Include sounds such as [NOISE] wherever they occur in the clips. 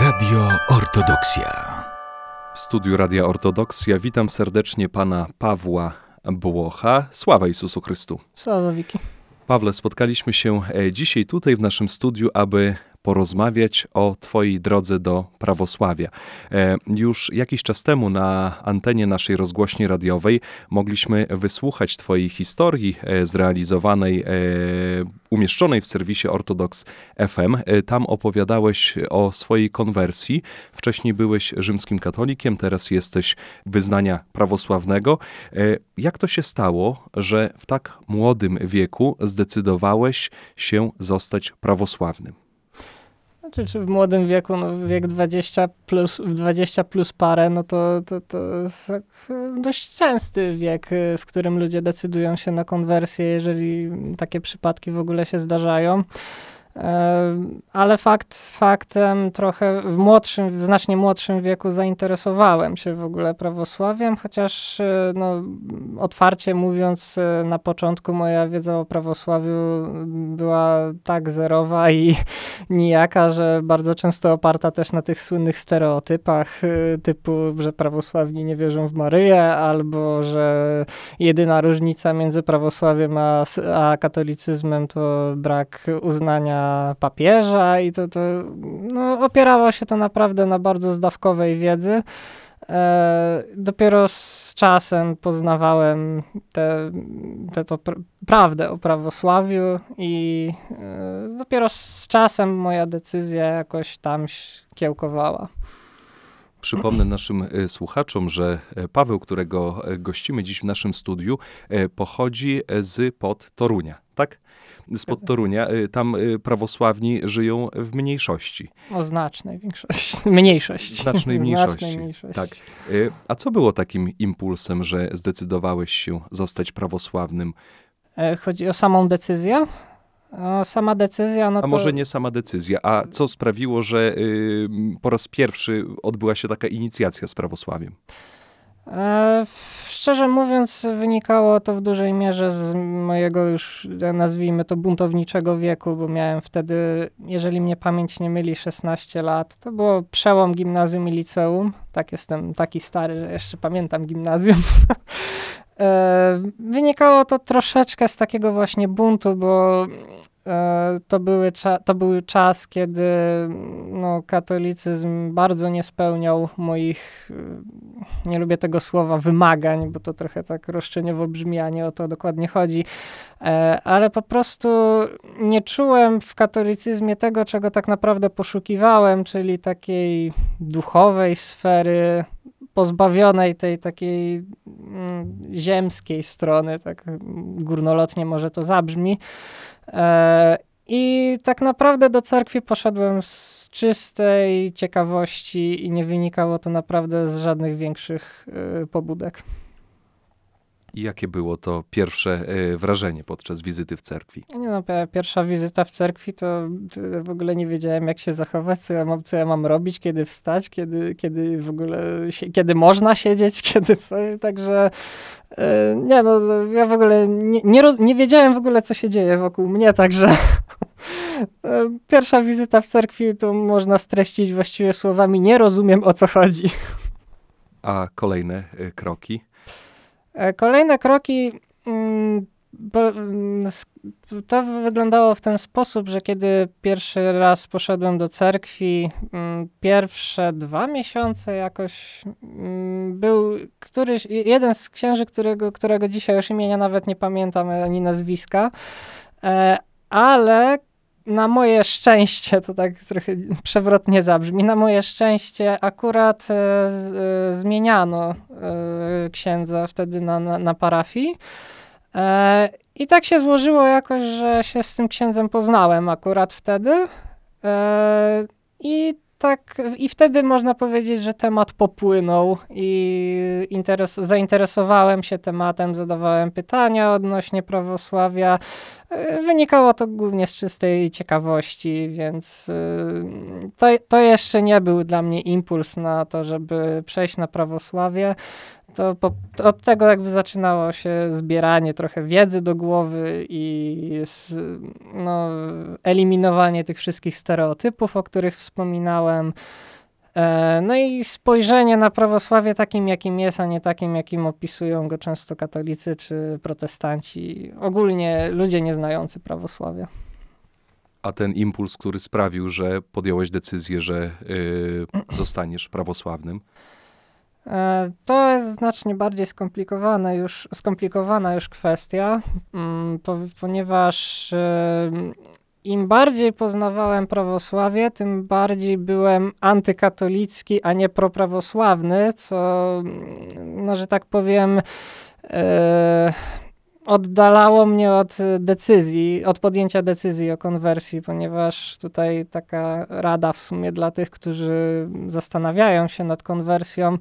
Radio Ortodoksja. W studiu Radia Ortodoksja witam serdecznie pana Pawła Błocha. Sława Jezusu Chrystu. Sława Wiki. Pawle, spotkaliśmy się e, dzisiaj tutaj w naszym studiu, aby porozmawiać o Twojej drodze do prawosławia. E, już jakiś czas temu na antenie naszej rozgłośni radiowej mogliśmy wysłuchać Twojej historii e, zrealizowanej, umieszczonej w serwisie Ortodox FM. Tam opowiadałeś o swojej konwersji. Wcześniej byłeś rzymskim katolikiem, teraz jesteś wyznania prawosławnego. Jak to się stało, że w tak młodym wieku zdecydowałeś się zostać prawosławnym? Znaczy, czy w młodym wieku, no wiek 20 plus, 20 plus parę, no to, to, to jest dość częsty wiek, w którym ludzie decydują się na konwersję, jeżeli takie przypadki w ogóle się zdarzają. Ale fakt faktem trochę w młodszym, w znacznie młodszym wieku zainteresowałem się w ogóle prawosławiem, chociaż e, no, otwarcie mówiąc, e, na początku moja wiedza o prawosławiu była tak zerowa i [LAUGHS] nijaka, że bardzo często oparta też na tych słynnych stereotypach e, typu, że prawosławni nie wierzą w Maryję, albo że jedyna różnica między prawosławiem a, a katolicyzmem to brak uznania papieża i to, to no, opierało się to naprawdę na bardzo zdawkowej wiedzy. E, dopiero z czasem poznawałem te, te to pr prawdę o prawosławiu i e, dopiero z czasem moja decyzja jakoś tam kiełkowała. Przypomnę naszym e, słuchaczom, że e, Paweł, którego e, gościmy dziś w naszym studiu, pochodzi z pod Torunia, tak? Spod Torunia, y, tam y, prawosławni żyją w mniejszości. O znacznej większości, mniejszości. Znacznej mniejszości. Znacznej mniejszości. Tak. Y, a co było takim impulsem, że zdecydowałeś się zostać prawosławnym? E, chodzi o samą decyzję? O, sama decyzja, no A to... może nie sama decyzja, a co sprawiło, że po raz pierwszy odbyła się taka inicjacja z prawosławiem? E, szczerze mówiąc, wynikało to w dużej mierze z mojego już, nazwijmy to, buntowniczego wieku, bo miałem wtedy, jeżeli mnie pamięć nie myli, 16 lat. To było przełom gimnazjum i liceum. Tak jestem taki stary, że jeszcze pamiętam gimnazjum. [LAUGHS] e, wynikało to troszeczkę z takiego właśnie buntu, bo E, to, były to był czas, kiedy no, katolicyzm bardzo nie spełniał moich, e, nie lubię tego słowa, wymagań, bo to trochę tak roszczeniowo brzmi, a nie o to dokładnie chodzi, e, ale po prostu nie czułem w katolicyzmie tego, czego tak naprawdę poszukiwałem, czyli takiej duchowej sfery, pozbawionej tej takiej mm, ziemskiej strony, tak górnolotnie może to zabrzmi. E, I tak naprawdę do cerkwi poszedłem z czystej ciekawości i nie wynikało to naprawdę z żadnych większych y, pobudek. I jakie było to pierwsze y, wrażenie podczas wizyty w cerkwi? Nie no, pierwsza wizyta w cerkwi to w ogóle nie wiedziałem, jak się zachować, co ja mam, co ja mam robić, kiedy wstać, kiedy, kiedy w ogóle, kiedy można siedzieć, [LAUGHS] kiedy coś, także E, nie no, ja w ogóle nie, nie, nie wiedziałem w ogóle, co się dzieje wokół mnie, także [LAUGHS] e, pierwsza wizyta w cerkwi to można streścić właściwie słowami nie rozumiem, o co chodzi. A kolejne e, kroki? Kolejne kroki... Mm, Mm, to wyglądało w ten sposób, że kiedy pierwszy raz poszedłem do cerkwi, mm, pierwsze dwa miesiące jakoś był któryś, jeden z księży, którego, którego dzisiaj już imienia nawet nie pamiętam ani nazwiska, e, ale na moje szczęście, to tak trochę przewrotnie zabrzmi, na moje szczęście akurat e, z, e, zmieniano księdza wtedy na, na, na parafii. E, I tak się złożyło jakoś, że się z tym księdzem poznałem akurat wtedy. E, I tak, i wtedy można powiedzieć, że temat popłynął i interes, zainteresowałem się tematem, zadawałem pytania odnośnie prawosławia. E, wynikało to głównie z czystej ciekawości, więc to, to jeszcze nie był dla mnie impuls na to, żeby przejść na prawosławie. To, po, od tego jakby zaczynało się zbieranie trochę wiedzy do głowy i no, eliminowanie tych wszystkich stereotypów, o których wspominałem. E, no i spojrzenie na prawosławie takim, jakim jest, a nie takim, jakim opisują go często katolicy czy protestanci, ogólnie ludzie nieznający prawosławia. A ten impuls, który sprawił, że podjąłeś decyzję, że y, [CLEARS THROAT] zostaniesz prawosławnym? E, to jest znacznie bardziej skomplikowana już, skomplikowana już kwestia, mm, ponieważ e, im bardziej poznawałem prawosławie, tym bardziej byłem antykatolicki, a nie proprawosławny, co, mm, no, że tak powiem, e, oddalało mnie od decyzji, od podjęcia decyzji o konwersji, ponieważ tutaj taka rada w sumie dla tych, którzy zastanawiają się nad konwersją,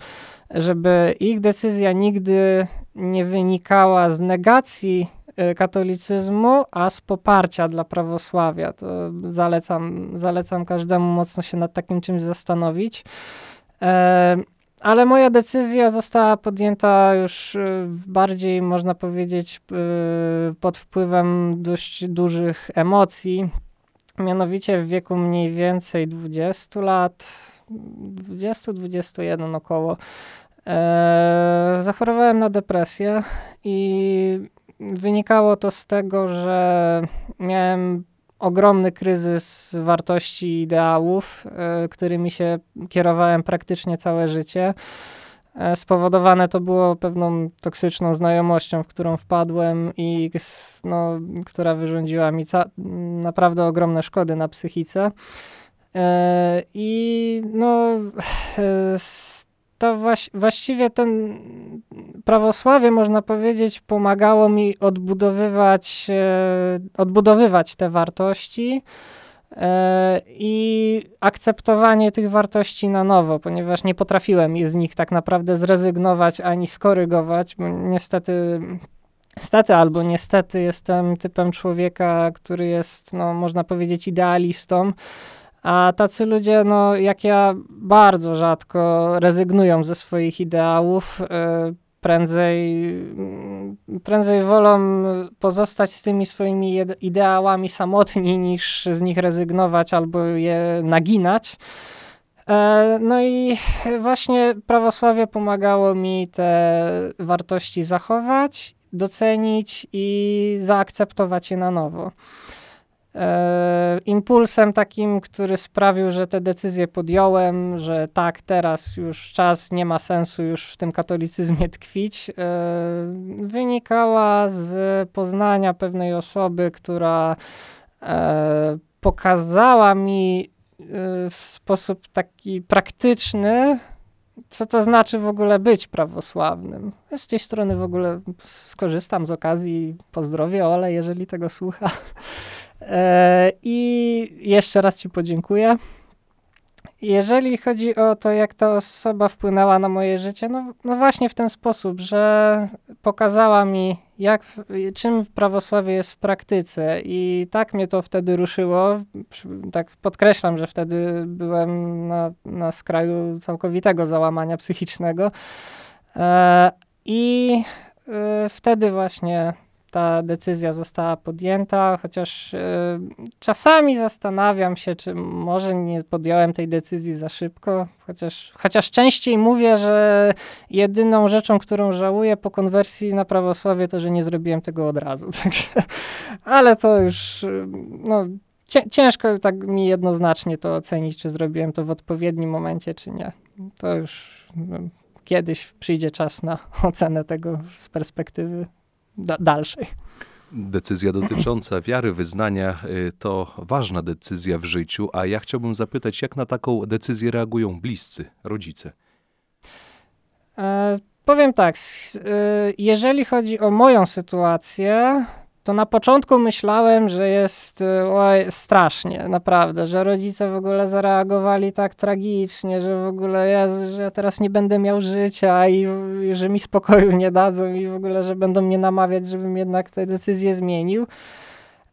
żeby ich decyzja nigdy nie wynikała z negacji e, katolicyzmu, a z poparcia dla prawosławia. To zalecam, zalecam każdemu mocno się nad takim czymś zastanowić. E, ale moja decyzja została podjęta już e, bardziej, można powiedzieć, pod wpływem dość dużych emocji. Mianowicie w wieku mniej więcej 20 lat, 20-21 około, e, zachorowałem na depresję i wynikało to z tego, że miałem ogromny kryzys wartości ideałów, e, którymi się kierowałem praktycznie całe życie. E, spowodowane to było pewną toksyczną znajomością, w którą wpadłem i no, która wyrządziła mi naprawdę ogromne szkody na psychice. E, I no, to waś, właściwie ten prawosławie, można powiedzieć, pomagało mi odbudowywać, e, odbudowywać te wartości e, i akceptowanie tych wartości na nowo, ponieważ nie potrafiłem z nich tak naprawdę zrezygnować ani skorygować, bo niestety Stety albo niestety jestem typem człowieka, który jest, no, można powiedzieć, idealistą a tacy ludzie, no jak ja, bardzo rzadko rezygnują ze swoich ideałów. E, prędzej, mm, prędzej wolą pozostać z tymi swoimi ideałami samotni, niż z nich rezygnować albo je naginać. E, no i właśnie prawosławie pomagało mi te wartości zachować, docenić i zaakceptować je na nowo. E, impulsem takim, który sprawił, że te decyzje podjąłem, że tak, teraz już czas, nie ma sensu już w tym katolicyzmie [LAUGHS] tkwić, e, wynikała z poznania pewnej osoby, która e, pokazała mi w sposób taki praktyczny, co to znaczy w ogóle być prawosławnym. Z tej strony w ogóle skorzystam z okazji, pozdrowię Ole, jeżeli tego słucha. E, I jeszcze raz Ci podziękuję. Jeżeli chodzi o to, jak ta osoba wpłynęła na moje życie, no, no właśnie w ten sposób, że pokazała mi, jak, czym prawosławie jest w praktyce i tak mnie to wtedy ruszyło. Tak podkreślam, że wtedy byłem na, na skraju całkowitego załamania psychicznego. E, I e, wtedy właśnie ta decyzja została podjęta, chociaż y, czasami zastanawiam się, czy może nie podjąłem tej decyzji za szybko, chociaż, chociaż częściej mówię, że jedyną rzeczą, którą żałuję po konwersji na prawosławie, to, że nie zrobiłem tego od razu. [LAUGHS] Także, ale to już, y, no, ciężko tak mi jednoznacznie to ocenić, czy zrobiłem to w odpowiednim momencie, czy nie. To już no, kiedyś przyjdzie czas na [LAUGHS] ocenę tego z perspektywy da dalszej. Decyzja dotycząca wiary, wyznania y, to ważna decyzja w życiu, a ja chciałbym zapytać, jak na taką decyzję reagują bliscy, rodzice? E, powiem tak, y, jeżeli chodzi o moją sytuację, to na początku myślałem, że jest y, oj, strasznie, naprawdę, że rodzice w ogóle zareagowali tak tragicznie, że w ogóle ja, że ja teraz nie będę miał życia i, i że mi spokoju nie dadzą i w ogóle, że będą mnie namawiać, żebym jednak tę decyzję zmienił.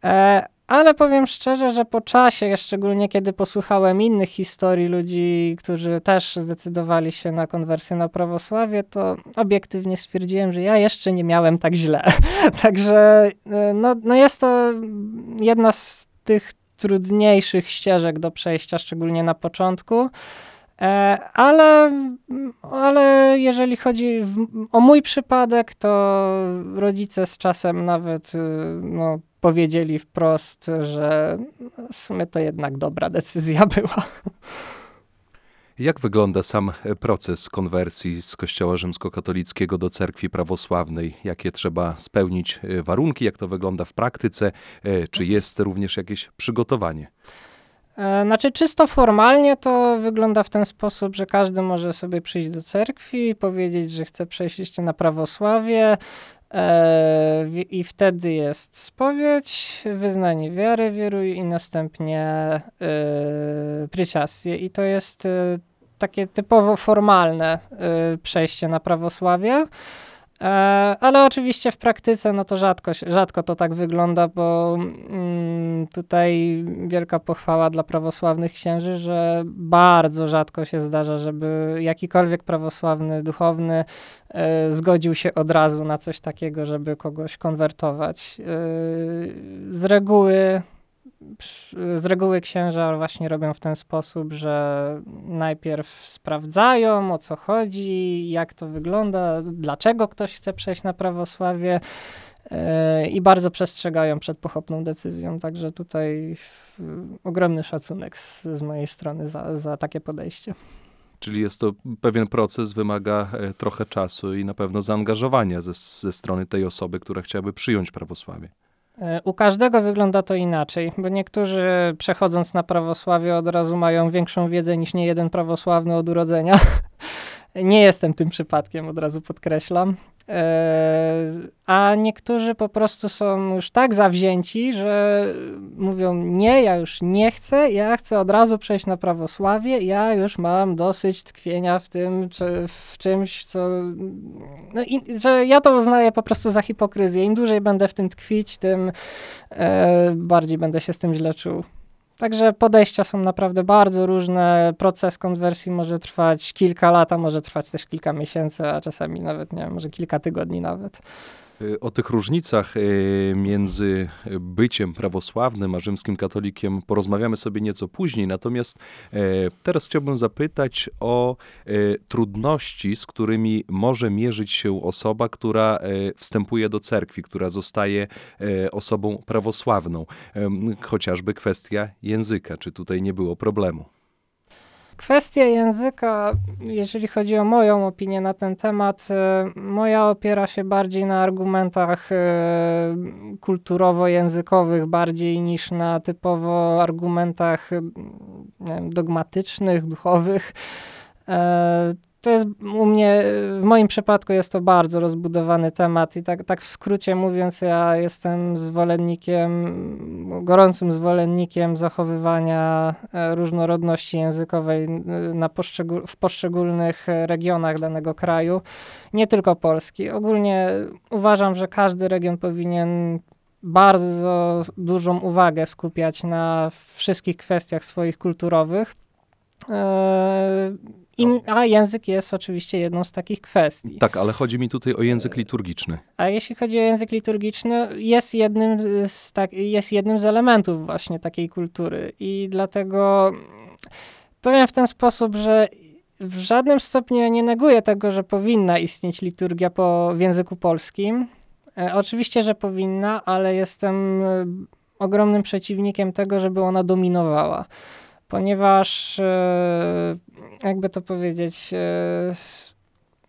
E, ale powiem szczerze, że po czasie, szczególnie kiedy posłuchałem innych historii ludzi, którzy też zdecydowali się na konwersję na prawosławie, to obiektywnie stwierdziłem, że ja jeszcze nie miałem tak źle. [LAUGHS] Także e, no, no jest to jedna z tych trudniejszych ścieżek do przejścia, szczególnie na początku. E, ale, ale jeżeli chodzi w, o mój przypadek, to rodzice z czasem nawet y, no, powiedzieli wprost, że w sumie to jednak dobra decyzja [LAUGHS] była. Jak wygląda sam proces konwersji z Kościoła rzymskokatolickiego do cerkwi prawosławnej? Jakie trzeba spełnić e, warunki? Jak to wygląda w praktyce? E, czy jest również jakieś przygotowanie? E, znaczy, czysto formalnie to wygląda w ten sposób, że każdy może sobie przyjść do cerkwi, powiedzieć, że chce przejść na prawosławie, e, i wtedy jest spowiedź, wyznanie wiary, wieruj i następnie pryciastie. I to jest e, takie typowo formalne e, przejście na prawosławie. E, ale oczywiście w praktyce no to rzadko, rzadko to tak wygląda, bo mm, tutaj wielka pochwała dla prawosławnych księży, że bardzo rzadko się zdarza, żeby jakikolwiek prawosławny duchowny e, zgodził się od razu na coś takiego, żeby kogoś konwertować. E, z reguły z reguły księża właśnie robią w ten sposób, że najpierw sprawdzają o co chodzi, jak to wygląda, dlaczego ktoś chce przejść na prawosławie yy, i bardzo przestrzegają przed pochopną decyzją. Także tutaj ogromny szacunek z, z mojej strony za, za takie podejście. Czyli jest to pewien proces, wymaga e, trochę czasu i na pewno zaangażowania ze, ze strony tej osoby, która chciałaby przyjąć prawosławie. E, u każdego wygląda to inaczej, bo niektórzy przechodząc na prawosławie od razu mają większą wiedzę niż nie jeden prawosławny od urodzenia. [LAUGHS] Nie jestem tym przypadkiem, od razu podkreślam. E, a niektórzy po prostu są już tak zawzięci, że mówią: Nie, ja już nie chcę, ja chcę od razu przejść na prawosławie, ja już mam dosyć tkwienia w tym, czy w czymś, co. No i, że ja to uznaję po prostu za hipokryzję. Im dłużej będę w tym tkwić, tym e, bardziej będę się z tym źle czuł. Także podejścia są naprawdę bardzo różne. Proces konwersji może trwać kilka lat, a może trwać też kilka miesięcy, a czasami nawet, nie wiem, może kilka tygodni nawet. Y, o tych różnicach y, między byciem prawosławnym a rzymskim katolikiem porozmawiamy sobie nieco później. Natomiast e, teraz chciałbym zapytać o e, trudności, z którymi może mierzyć się osoba, która e, wstępuje do cerkwi, która zostaje osobą prawosławną. Chociażby kwestia języka. Czy tutaj nie było problemu? Kwestia języka, jeżeli chodzi o moją opinię na ten temat, e, moja opiera się bardziej na argumentach e, kulturowo-językowych, bardziej niż na typowo argumentach wiem, dogmatycznych, duchowych. To jest u mnie, w moim przypadku jest to bardzo rozbudowany temat i tak, tak w skrócie mówiąc, ja jestem zwolennikiem, gorącym zwolennikiem zachowywania e, różnorodności językowej na poszczegól, w poszczególnych regionach danego kraju, nie tylko Polski. Ogólnie uważam, że każdy region powinien bardzo dużą uwagę skupiać na wszystkich kwestiach swoich kulturowych. E, a język jest oczywiście jedną z takich kwestii. Tak, ale chodzi mi tutaj o język liturgiczny. A jeśli chodzi o język liturgiczny, jest jednym z, tak, jest jednym z elementów właśnie takiej kultury. I dlatego powiem w ten sposób, że w żadnym stopniu nie neguję tego, że powinna istnieć liturgia po, w języku polskim. E, oczywiście, że powinna, ale jestem e, ogromnym przeciwnikiem tego, żeby ona dominowała ponieważ e, jakby to powiedzieć, e,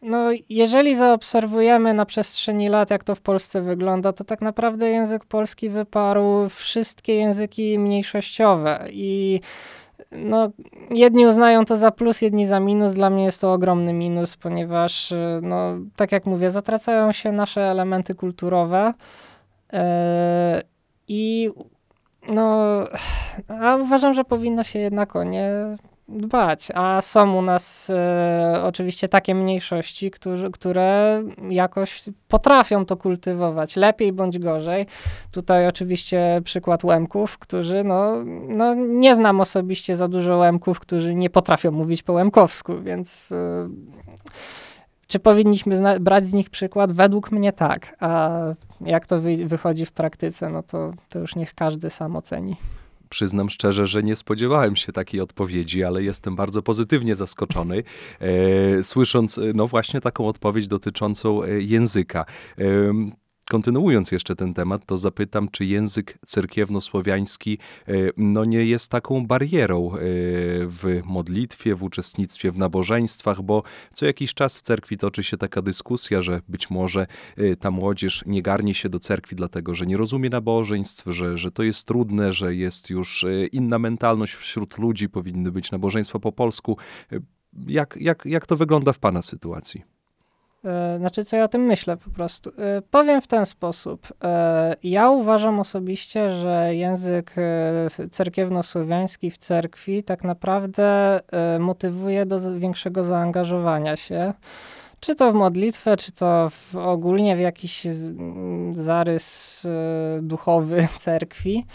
no, jeżeli zaobserwujemy na przestrzeni lat, jak to w Polsce wygląda, to tak naprawdę język polski wyparł wszystkie języki mniejszościowe i no, jedni uznają to za plus, jedni za minus. Dla mnie jest to ogromny minus, ponieważ, e, no, tak jak mówię, zatracają się nasze elementy kulturowe yy, i no, a uważam, że powinno się jednak o nie dbać. A są u nas e, oczywiście takie mniejszości, którzy, które jakoś potrafią to kultywować, lepiej bądź gorzej. Tutaj oczywiście przykład Łemków, którzy, no, no nie znam osobiście za dużo Łemków, którzy nie potrafią mówić po łemkowsku, więc... E, czy powinniśmy brać z nich przykład? Według mnie tak. A jak to wy wychodzi w praktyce, no to, to już niech każdy sam oceni. Przyznam szczerze, że nie spodziewałem się takiej odpowiedzi, ale jestem bardzo pozytywnie zaskoczony, e, słysząc no właśnie taką odpowiedź dotyczącą e, języka. E, Kontynuując jeszcze ten temat, to zapytam, czy język cerkiewno-słowiański e, no, nie jest taką barierą e, w modlitwie, w uczestnictwie w nabożeństwach, bo co jakiś czas w cerkwi toczy się taka dyskusja, że być może e, ta młodzież nie garnie się do cerkwi dlatego, że nie rozumie nabożeństw, że, że to jest trudne, że jest już inna mentalność wśród ludzi, powinny być nabożeństwa po polsku. Jak, jak, jak to wygląda w Pana sytuacji? E, znaczy, co ja o tym myślę po prostu. E, powiem w ten sposób. E, ja uważam osobiście, że język cerkiewno-słowiański w cerkwi tak naprawdę motywuje do większego zaangażowania się. Czy to w modlitwę, czy to w, ogólnie w jakiś zarys duchowy [LAUGHS] cerkwi.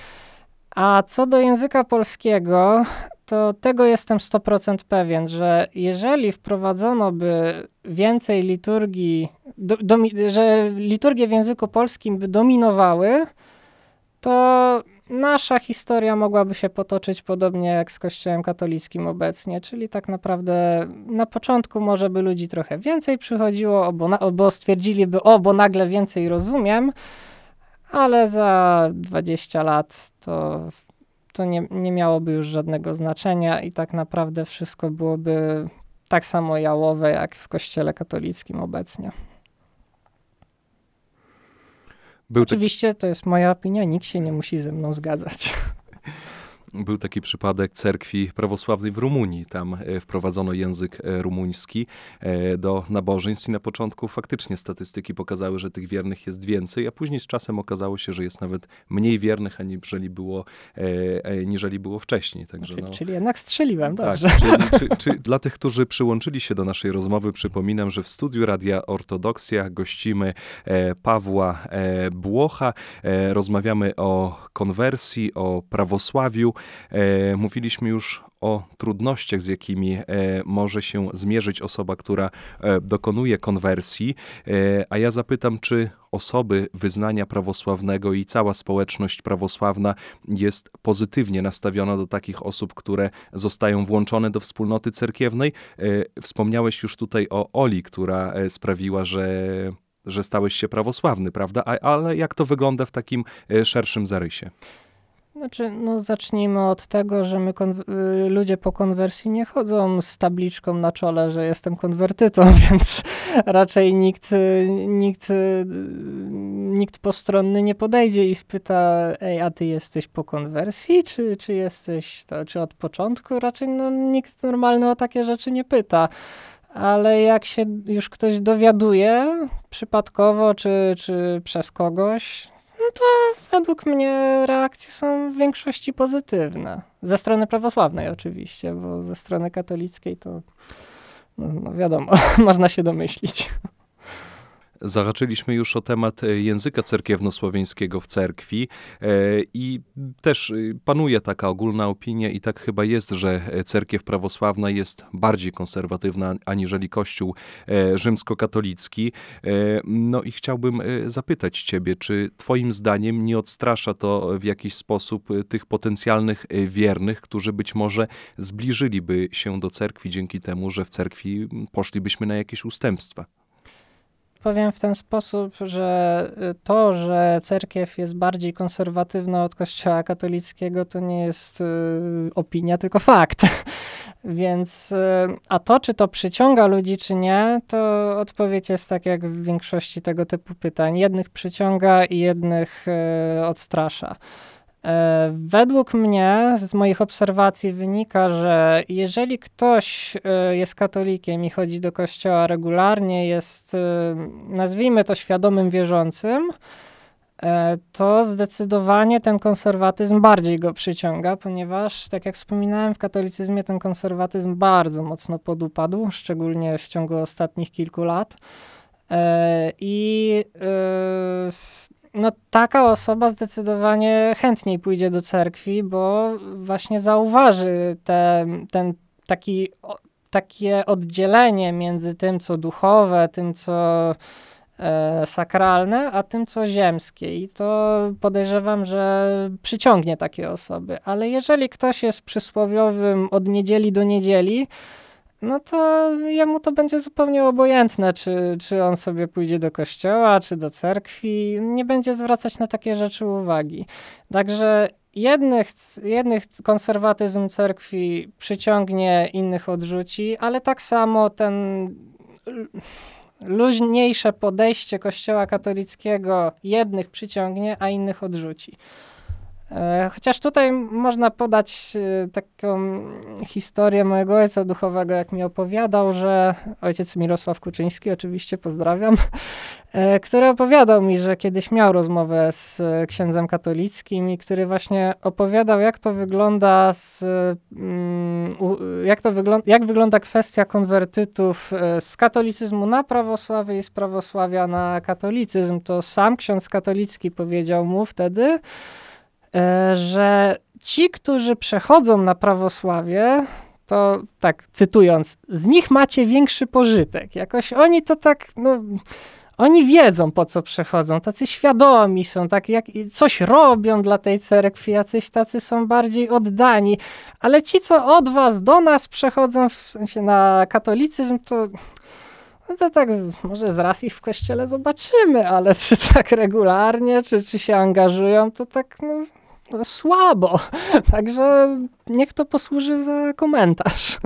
A co do języka polskiego, to tego jestem 100% pewien, że jeżeli wprowadzono by więcej liturgii, do, do, że liturgie w języku polskim by dominowały, to nasza historia mogłaby się potoczyć podobnie jak z Kościołem katolickim obecnie, czyli tak naprawdę na początku może by ludzi trochę więcej przychodziło, bo, na, bo stwierdziliby, o, bo nagle więcej rozumiem, ale za 20 lat to to nie, nie miałoby już żadnego znaczenia i tak naprawdę wszystko byłoby tak samo jałowe jak w Kościele katolickim obecnie. Był Oczywiście to jest moja opinia, nikt się nie musi ze mną zgadzać. [LAUGHS] Był taki przypadek cerkwi prawosławnej w Rumunii. Tam e, wprowadzono język e, rumuński e, do nabożeństw i na początku faktycznie statystyki pokazały, że tych wiernych jest więcej, a później z czasem okazało się, że jest nawet mniej wiernych, aniżeli było, niżeli było wcześniej. Także, czyli, no, czyli jednak strzeliłem, tak, dobrze. Czyli, [LAUGHS] czy, czy, dla tych, którzy przyłączyli się do naszej rozmowy, przypominam, że w studiu Radia Ortodoksja gościmy Pawła Błocha. Rozmawiamy o konwersji, o prawosławiu. E, mówiliśmy już o trudnościach, z jakimi e, może się zmierzyć osoba, która e, dokonuje konwersji, a ja zapytam, czy osoby wyznania prawosławnego i cała społeczność prawosławna jest pozytywnie nastawiona do takich osób, które zostają włączone do wspólnoty cerkiewnej. Wspomniałeś już tutaj o Oli, która sprawiła, że że stałeś się prawosławny, prawda? ale jak to wygląda w takim szerszym zarysie? Znaczy, no zacznijmy od tego, że my y, ludzie po konwersji nie chodzą z tabliczką na czole, że jestem konwertytą, [LAUGHS] więc raczej nikt, y, nikt, y, nikt postronny nie podejdzie i spyta, ej, a ty jesteś po konwersji, czy, czy jesteś, to, czy od początku? Raczej no, nikt normalny o takie rzeczy nie pyta ale jak się już ktoś dowiaduje przypadkowo czy, czy przez kogoś, to według mnie reakcje są w większości pozytywne. Ze strony prawosławnej oczywiście, bo ze strony katolickiej to no, no wiadomo, [LAUGHS] można się domyślić. Zahaczyliśmy już o temat e, języka cerkiewnosłowiańskiego w cerkwi e, i też e, panuje taka ogólna opinia i tak chyba jest, że cerkiew prawosławna jest bardziej konserwatywna aniżeli Kościół rzymskokatolicki. No i chciałbym zapytać ciebie, czy twoim zdaniem nie odstrasza to w jakiś sposób tych potencjalnych wiernych, którzy być może zbliżyliby się do cerkwi dzięki temu, że w cerkwi poszlibyśmy na jakieś ustępstwa? Powiem w ten sposób, że y, to, że cerkiew jest bardziej konserwatywna od kościoła katolickiego, to nie jest y, opinia, tylko fakt. [LAUGHS] Więc, y, a to, czy to przyciąga ludzi, czy nie, to odpowiedź jest tak jak w większości tego typu pytań. Jednych przyciąga i jednych y, odstrasza. E, według mnie, z moich obserwacji wynika, że jeżeli ktoś e, jest katolikiem i chodzi do kościoła regularnie, jest, e, nazwijmy to, świadomym wierzącym, to zdecydowanie ten konserwatyzm bardziej go przyciąga, ponieważ, tak jak wspominałem, w katolicyzmie ten konserwatyzm bardzo mocno podupadł, szczególnie w ciągu ostatnich kilku lat. I no, taka osoba zdecydowanie chętniej pójdzie do cerkwi, bo właśnie zauważy te, ten taki, takie oddzielenie między tym, co duchowe, tym, co e, sakralne, a tym, co ziemskie. I to podejrzewam, że przyciągnie takie osoby. Ale jeżeli ktoś jest przysłowiowym od niedzieli do niedzieli, no to jemu to będzie zupełnie obojętne, czy, czy on sobie pójdzie do kościoła, czy do cerkwi. Nie będzie zwracać na takie rzeczy uwagi. Także jednych, jednych konserwatyzm cerkwi przyciągnie, innych odrzuci, ale tak samo ten luźniejsze podejście kościoła katolickiego jednych przyciągnie, a innych odrzuci. E, chociaż tutaj można podać e, taką historię mojego ojca duchowego, jak mi opowiadał, że ojciec Mirosław Kuczyński, oczywiście pozdrawiam, [LAUGHS] e, który opowiadał mi, że kiedyś miał rozmowę z księdzem katolickim i który właśnie opowiadał, jak to wygląda z, mm, jak to wygląda, jak wygląda kwestia konwertytów z katolicyzmu na prawosławie i z prawosławia na katolicyzm. To sam ksiądz katolicki powiedział mu wtedy, że ci, którzy przechodzą na prawosławie, to tak cytując, z nich macie większy pożytek. Jakoś oni to tak, no, oni wiedzą po co przechodzą, tacy świadomi są, tak jak coś robią dla tej cerkwi, jacyś tacy są bardziej oddani. Ale ci, co od was do nas przechodzą w sensie na katolicyzm, to no to tak może z raz ich w kościele zobaczymy, ale czy tak regularnie, czy, czy się angażują, to tak no, słabo. [LAUGHS] Także niech to posłuży za komentarz.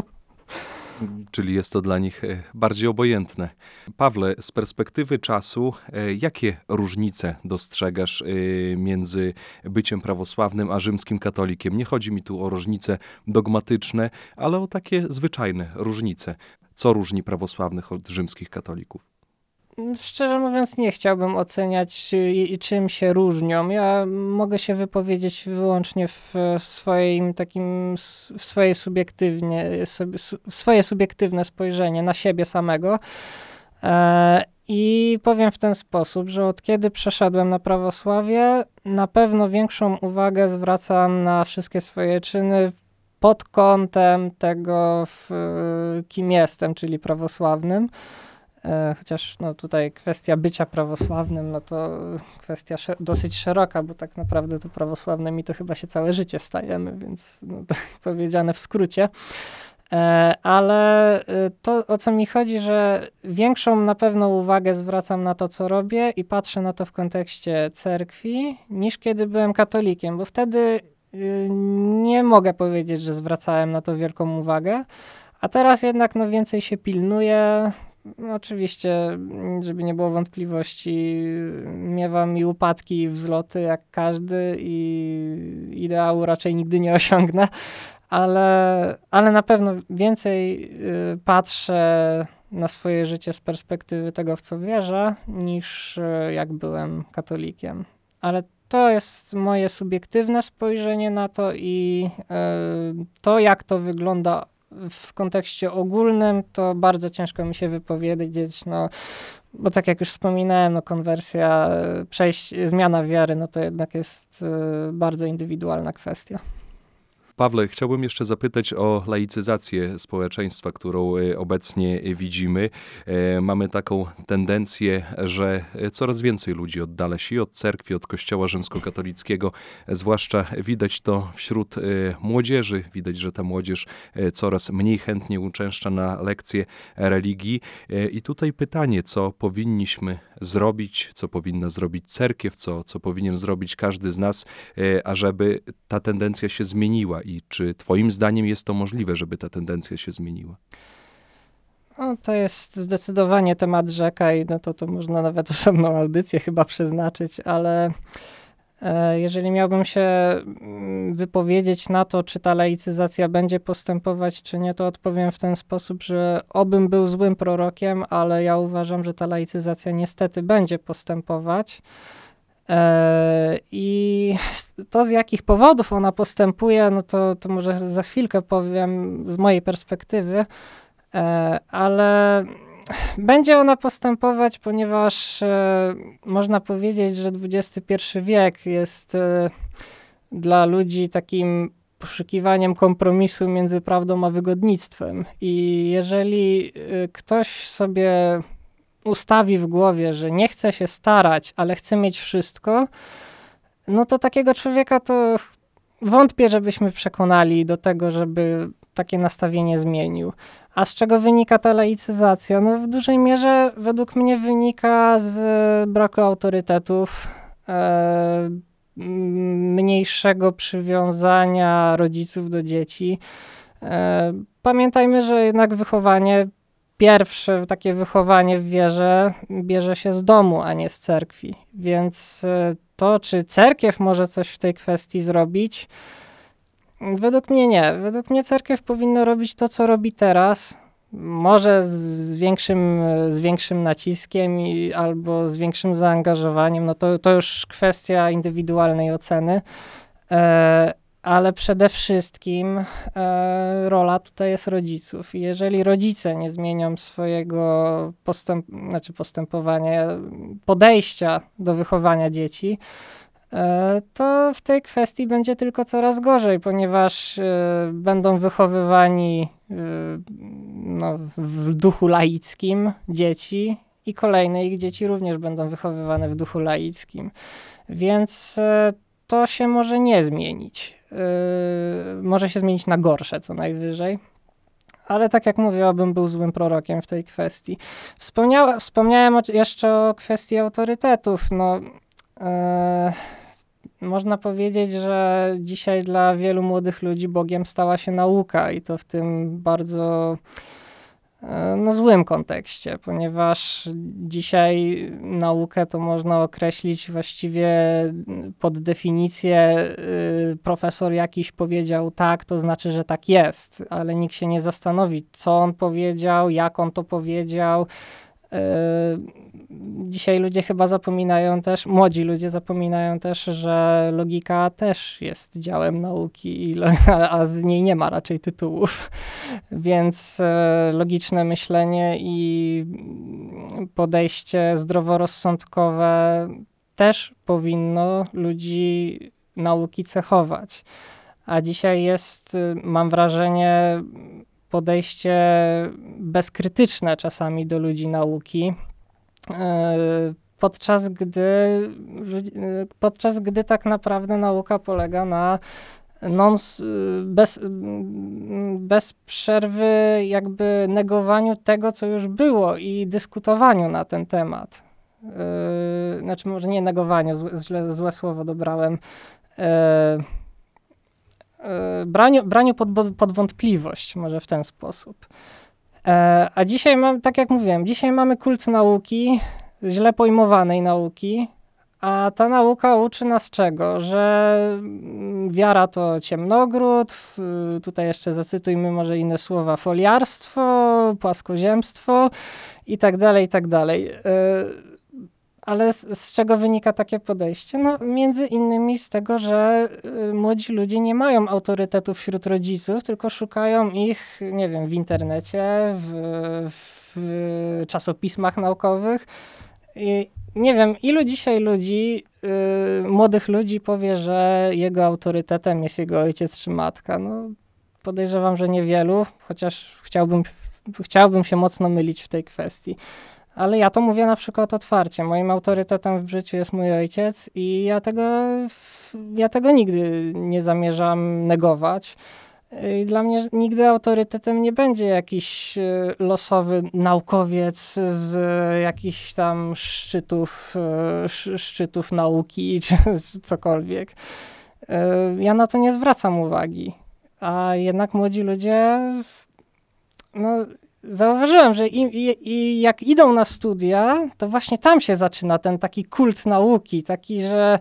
Czyli jest to dla nich e, bardziej obojętne. Pawle, z perspektywy czasu, e, jakie różnice dostrzegasz e, między byciem prawosławnym a rzymskim katolikiem? Nie chodzi mi tu o różnice dogmatyczne, ale o takie zwyczajne różnice. Co różni prawosławnych od rzymskich katolików? Szczerze mówiąc, nie chciałbym oceniać, czym się różnią. Ja mogę się wypowiedzieć wyłącznie w swoim takim, w swojej subiektywnie, w swoje subiektywne spojrzenie na siebie samego. E, I powiem w ten sposób, że od kiedy przeszedłem na prawosławie, na pewno większą uwagę zwracam na wszystkie swoje czyny pod kątem tego, kim jestem, czyli prawosławnym. E, chociaż no, tutaj kwestia bycia prawosławnym, no to kwestia dosyć szeroka, bo tak naprawdę to prawosławnymi to chyba się całe życie stajemy, więc no, [LAUGHS] tak powiedziane w skrócie. E, ale e, to, o co mi chodzi, że większą na pewno uwagę zwracam na to, co robię i patrzę na to w kontekście cerkwi, niż kiedy byłem katolikiem, bo wtedy y, nie mogę powiedzieć, że zwracałem na to wielką uwagę, a teraz jednak no, więcej się pilnuję, oczywiście, żeby nie było wątpliwości, miewam i upadki, i wzloty jak każdy, i ideału raczej nigdy nie osiągnę, ale, ale na pewno więcej y, patrzę na swoje życie z perspektywy tego, w co wierzę, niż y, jak byłem katolikiem. Ale to jest moje subiektywne spojrzenie na to i y, to, jak to wygląda w kontekście ogólnym to bardzo ciężko mi się wypowiedzieć, no, bo tak jak już wspominałem, no, konwersja, przejść, zmiana wiary, no to jednak jest y, bardzo indywidualna kwestia. Pawle, chciałbym jeszcze zapytać o laicyzację społeczeństwa, którą e, obecnie widzimy. E, mamy taką tendencję, że coraz więcej ludzi oddala się od cerkwi, od kościoła rzymskokatolickiego. Zwłaszcza widać to wśród e, młodzieży. Widać, że ta młodzież coraz mniej chętnie uczęszcza na lekcje religii. I tutaj pytanie, co powinniśmy zrobić, co powinna zrobić cerkiew, co, co powinien zrobić każdy z nas, ażeby ta tendencja się zmieniła i czy Twoim zdaniem jest to możliwe, żeby ta tendencja się zmieniła? No, to jest zdecydowanie temat rzeka i no to, to można nawet [LAUGHS] osobną audycję chyba przeznaczyć, ale e, jeżeli miałbym się mm, wypowiedzieć na to, czy ta laicyzacja będzie postępować, czy nie, to odpowiem w ten sposób, że obym był złym prorokiem, ale ja uważam, że ta laicyzacja niestety będzie postępować. E, I to, z jakich powodów ona postępuje, no to, to może za chwilkę powiem z mojej perspektywy, e, ale będzie ona postępować, ponieważ e, można powiedzieć, że XXI wiek jest dla ludzi takim poszukiwaniem kompromisu między prawdą a wygodnictwem. I jeżeli ktoś sobie ustawi w głowie, że nie chce się starać, ale chce mieć wszystko, no to takiego człowieka to wątpię, żebyśmy przekonali do tego, żeby takie nastawienie zmienił. A z czego wynika ta laicyzacja? No w dużej mierze według mnie wynika z braku autorytetów, e, mniejszego przywiązania rodziców do dzieci. E, pamiętajmy, że jednak wychowanie pierwsze takie wychowanie w wierze bierze się z domu, a nie z cerkwi. Więc e, to, czy cerkiew może coś w tej kwestii zrobić, według mnie nie. Według mnie cerkiew powinna robić to, co robi teraz. Może z większym, z większym naciskiem i, albo z większym zaangażowaniem, no to, to już kwestia indywidualnej oceny. E, ale przede wszystkim e, rola tutaj jest rodziców. Jeżeli rodzice nie zmienią swojego postęp, znaczy postępowania, podejścia do wychowania dzieci, to w tej kwestii będzie tylko coraz gorzej, ponieważ e, będą wychowywani e, no, w duchu laickim dzieci i kolejne ich dzieci również będą wychowywane w duchu laickim. Więc e, to się może nie zmienić. Może się zmienić na gorsze co najwyżej. Ale tak jak mówiłabym, był złym prorokiem w tej kwestii. Wspomniał, wspomniałem jeszcze o kwestii autorytetów. No, yy, można powiedzieć, że dzisiaj dla wielu młodych ludzi Bogiem stała się nauka i to w tym bardzo E, no, złym kontekście, ponieważ dzisiaj naukę to można określić właściwie pod definicję y, profesor jakiś powiedział tak, to znaczy, że tak jest, ale nikt się nie zastanowi, co on powiedział, jak on to powiedział, dzisiaj ludzie chyba zapominają też, młodzi ludzie zapominają też, że logika też jest działem nauki, [LAUGHS] a z niej nie ma raczej tytułów. Więc e, logiczne myślenie i podejście zdroworozsądkowe też powinno ludzi nauki cechować. A dzisiaj jest, mam wrażenie, podejście bezkrytyczne czasami do ludzi nauki, e, podczas gdy, podczas gdy tak naprawdę nauka polega na non, bez, bez przerwy jakby negowaniu tego, co już było i dyskutowaniu na ten temat. Yy, znaczy może nie negowaniu, złe, złe słowo dobrałem. E, braniu, braniu pod, pod wątpliwość, może w ten sposób. E, a dzisiaj mam, tak jak mówiłem, dzisiaj mamy kult nauki, źle pojmowanej nauki, a ta nauka uczy nas czego? Że mm, wiara to ciemnogród, tutaj jeszcze zacytujmy może inne słowa, foliarstwo, płaskoziemstwo i tak dalej, i tak dalej. Ale z, z, czego wynika takie podejście? No, między innymi z tego, że y, młodzi ludzie nie mają autorytetów wśród rodziców, tylko szukają ich, nie wiem, w internecie, w, w czasopismach naukowych. I nie wiem, ilu dzisiaj ludzi, y, młodych ludzi powie, że jego autorytetem jest jego ojciec czy matka. No, podejrzewam, że niewielu, chociaż chciałbym, chciałbym się mocno mylić w tej kwestii. Ale ja to mówię na przykład otwarcie. Moim autorytetem w życiu jest mój ojciec i ja tego, ja tego nigdy nie zamierzam negować. I dla mnie nigdy autorytetem nie będzie jakiś e, losowy naukowiec z jakichś tam szczytów, e, szczytów nauki [LAUGHS] czy, czy cokolwiek. E, ja na to nie zwracam uwagi. A jednak młodzi ludzie no, zauważyłem, że i, i, i jak idą na studia, to właśnie tam się zaczyna ten taki kult nauki, taki, że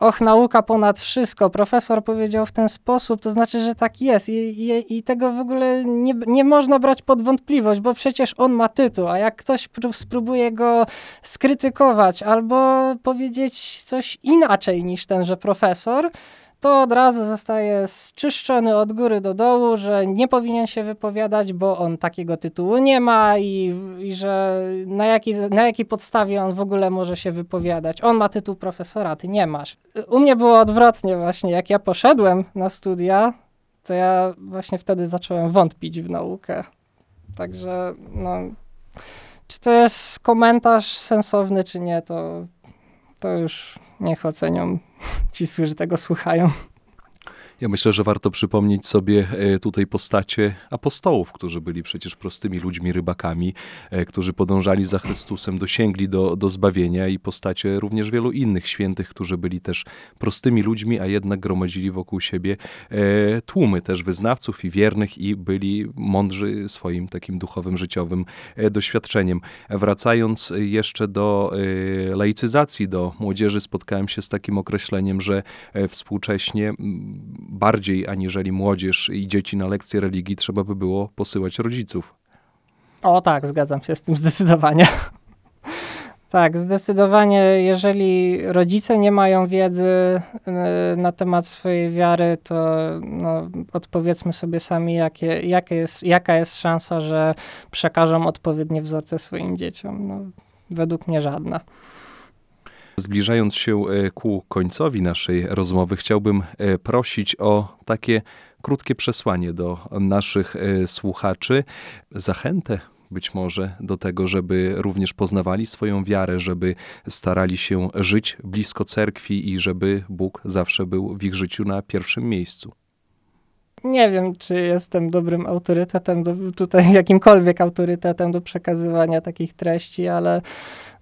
och, nauka ponad wszystko. Profesor powiedział w ten sposób, to znaczy, że tak jest. I, i, tego w ogóle nie, nie można brać pod wątpliwość, bo przecież on ma tytuł, a jak ktoś pró- spróbuje go skrytykować albo powiedzieć coś inaczej niż tenże profesor, to od razu zostaje zczyszczony od góry do dołu, że nie powinien się wypowiadać, bo on takiego tytułu nie ma i, i że na jakiej, na jakiej podstawie on w ogóle może się wypowiadać. On ma tytuł profesora, ty nie masz. U mnie było odwrotnie właśnie. Jak ja poszedłem na studia, to ja właśnie wtedy zacząłem wątpić w naukę. Także no, czy to jest komentarz sensowny, czy nie, to, to już niech ocenią ci, którzy tego słuchają. Ja myślę, że warto przypomnieć sobie e, tutaj postacie apostołów, którzy byli przecież prostymi ludźmi, rybakami, e, którzy podążali za Chrystusem, dosięgli do, do zbawienia i postacie również wielu innych świętych, którzy byli też prostymi ludźmi, a jednak gromadzili wokół siebie e, tłumy też wyznawców i wiernych i byli mądrzy swoim takim duchowym, życiowym doświadczeniem. Wracając jeszcze do laicyzacji, do młodzieży, spotkałem się z takim określeniem, że współcześnie bardziej aniżeli młodzież i dzieci na lekcje religii trzeba by było posyłać rodziców. O tak, zgadzam się z tym zdecydowanie. [LAUGHS] Tak, zdecydowanie, jeżeli rodzice nie mają wiedzy y, na temat swojej wiary, to no, odpowiedzmy sobie sami, jakie, jakie jest, jaka jest szansa, że przekażą odpowiednie wzorce swoim dzieciom. No, według mnie żadna. Zbliżając się e, ku końcowi naszej rozmowy, chciałbym e, prosić o takie krótkie przesłanie do naszych e, słuchaczy, zachętę być może do tego, żeby również poznawali swoją wiarę, żeby starali się żyć blisko cerkwi i żeby Bóg zawsze był w ich życiu na pierwszym miejscu. Nie wiem, czy jestem dobrym autorytetem, do, tutaj [LAUGHS] jakimkolwiek autorytetem do przekazywania takich treści, ale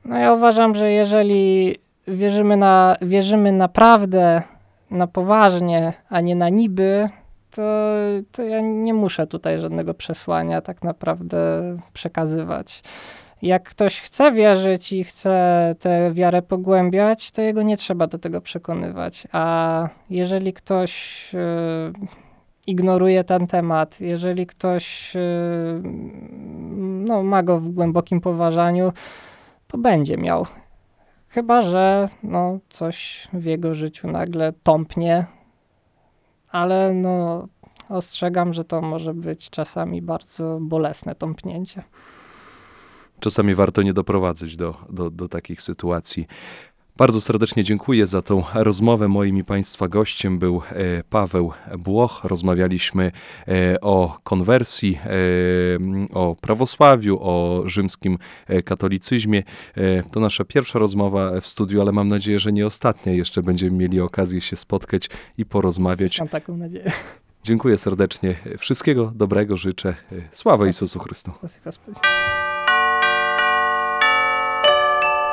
no ja uważam, że jeżeli wierzymy, na, wierzymy naprawdę na poważnie, a nie na niby, to, to ja nie muszę tutaj żadnego przesłania tak naprawdę przekazywać. Jak ktoś chce wierzyć i chce tę wiarę pogłębiać, to jego nie trzeba do tego przekonywać. A jeżeli ktoś y, ignoruje ten temat, jeżeli ktoś y, no, ma go w głębokim poważaniu, to będzie miał. Chyba, że no, coś w jego życiu nagle tąpnie, ale no, ostrzegam, że to może być czasami bardzo bolesne tąpnięcie. Czasami warto nie doprowadzić do, do, do takich sytuacji. Bardzo serdecznie dziękuję za tą rozmowę. Moim i Państwa gościem był e, Paweł Błoch. Rozmawialiśmy e, o konwersji, e, o prawosławiu, o rzymskim katolicyzmie. To nasza pierwsza rozmowa w studiu, ale mam nadzieję, że nie ostatnia. Jeszcze będziemy mieli okazję się spotkać i porozmawiać. Mam taką nadzieję. Dziękuję serdecznie. Wszystkiego dobrego życzę. Sława Jezusu Chrystu.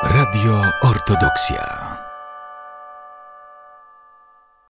Radio Ortodoksja.